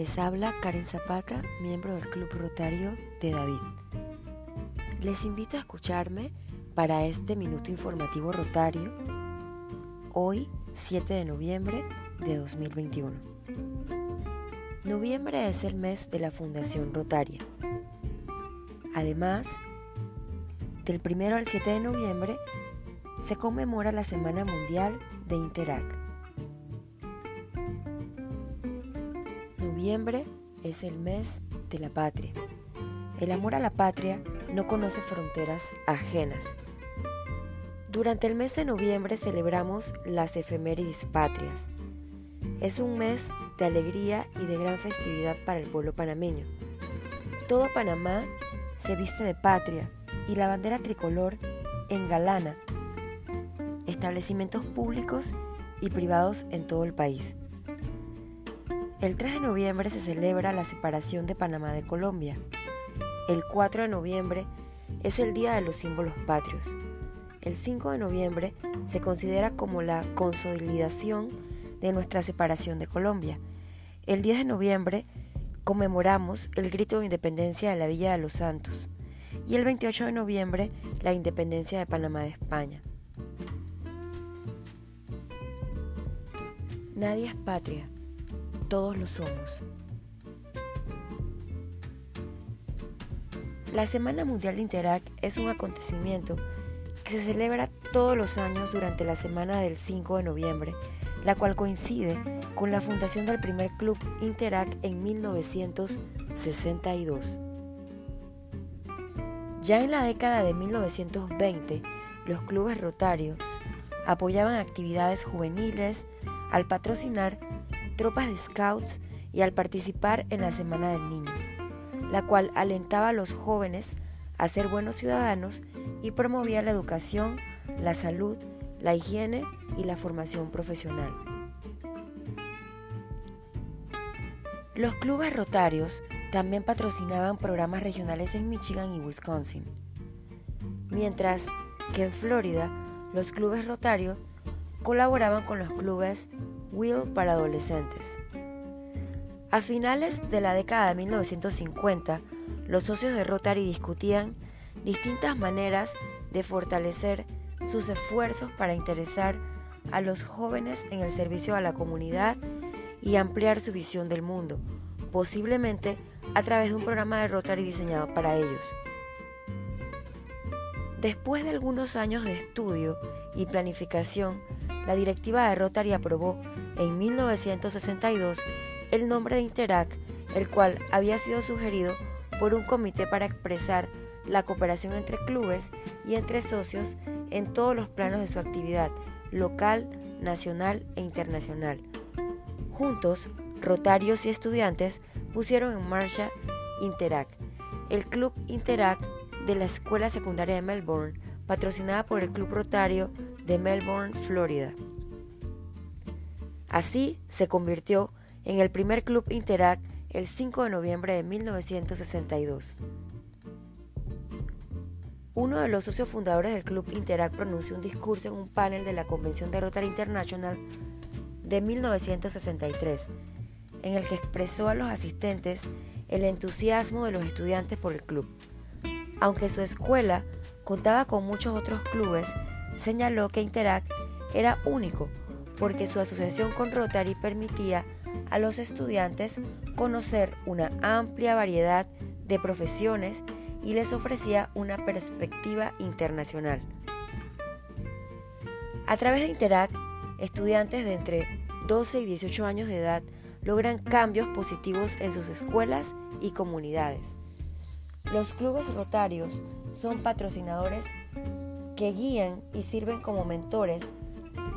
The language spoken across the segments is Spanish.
Les habla Karen Zapata, miembro del Club Rotario de David. Les invito a escucharme para este minuto informativo rotario, hoy 7 de noviembre de 2021. Noviembre es el mes de la Fundación Rotaria. Además, del 1 al 7 de noviembre se conmemora la Semana Mundial de Interac. Noviembre es el mes de la patria. El amor a la patria no conoce fronteras ajenas. Durante el mes de noviembre celebramos las efemérides patrias. Es un mes de alegría y de gran festividad para el pueblo panameño. Todo Panamá se viste de patria y la bandera tricolor engalana establecimientos públicos y privados en todo el país. El 3 de noviembre se celebra la separación de Panamá de Colombia. El 4 de noviembre es el Día de los Símbolos Patrios. El 5 de noviembre se considera como la consolidación de nuestra separación de Colombia. El 10 de noviembre conmemoramos el grito de independencia de la Villa de los Santos y el 28 de noviembre la independencia de Panamá de España. Nadie es patria, todos lo somos. La Semana Mundial de Interac es un acontecimiento que se celebra todos los años durante la semana del 5 de noviembre, la cual coincide con la fundación del primer club Interac en 1962. Ya en la década de 1920, los clubes rotarios apoyaban actividades juveniles, al patrocinar tropas de scouts y al participar en la Semana del Niño, la cual alentaba a los jóvenes a ser buenos ciudadanos y promovía la educación, la salud, la higiene y la formación profesional. Los clubes rotarios también patrocinaban programas regionales en Michigan y Wisconsin, mientras que en Florida los clubes rotarios colaboraban con los clubes Will para adolescentes. A finales de la década de 1950, los socios de Rotary discutían distintas maneras de fortalecer sus esfuerzos para interesar a los jóvenes en el servicio a la comunidad y ampliar su visión del mundo, posiblemente a través de un programa de Rotary diseñado para ellos. Después de algunos años de estudio y planificación, la directiva de Rotary aprobó en 1962 el nombre de Interac, el cual había sido sugerido por un comité para expresar la cooperación entre clubes y entre socios en todos los planos de su actividad, local, nacional e internacional. Juntos, Rotarios y estudiantes pusieron en marcha Interac, el Club Interac de la Escuela Secundaria de Melbourne, patrocinada por el Club Rotario de Melbourne, Florida. Así se convirtió en el primer club Interac el 5 de noviembre de 1962. Uno de los socios fundadores del Club Interac pronunció un discurso en un panel de la Convención de Rotary International de 1963, en el que expresó a los asistentes el entusiasmo de los estudiantes por el club. Aunque su escuela contaba con muchos otros clubes, señaló que Interac era único porque su asociación con Rotary permitía a los estudiantes conocer una amplia variedad de profesiones y les ofrecía una perspectiva internacional. A través de Interact, estudiantes de entre 12 y 18 años de edad logran cambios positivos en sus escuelas y comunidades. Los clubes rotarios son patrocinadores que guían y sirven como mentores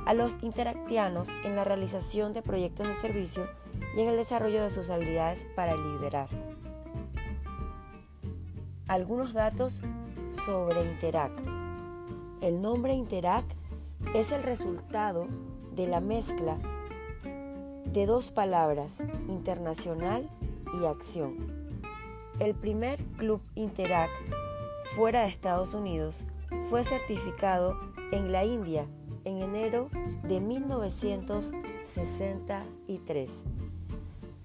a los interactianos en la realización de proyectos de servicio y en el desarrollo de sus habilidades para el liderazgo. Algunos datos sobre Interact. El nombre Interact es el resultado de la mezcla de dos palabras, internacional y acción. El primer club Interact fuera de Estados Unidos fue certificado en la India en enero de 1963.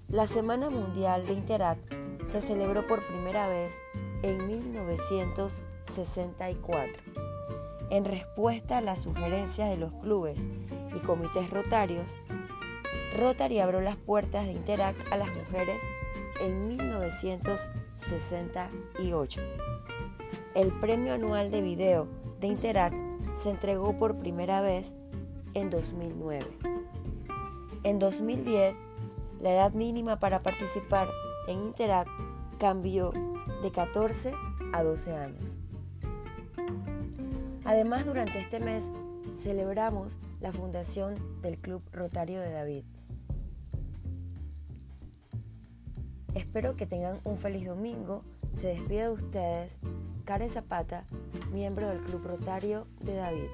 La Semana Mundial de Interact se celebró por primera vez en 1964. En respuesta a las sugerencias de los clubes y comités rotarios, Rotary abrió las puertas de Interact a las mujeres en 1968. El premio anual de video de Interact se entregó por primera vez en 2009. En 2010, la edad mínima para participar en Interact cambió de 14 a 12 años. Además, durante este mes celebramos la fundación del Club Rotario de David. Espero que tengan un feliz domingo. Se despide de ustedes Karen Zapata, miembro del Club Rotario de David.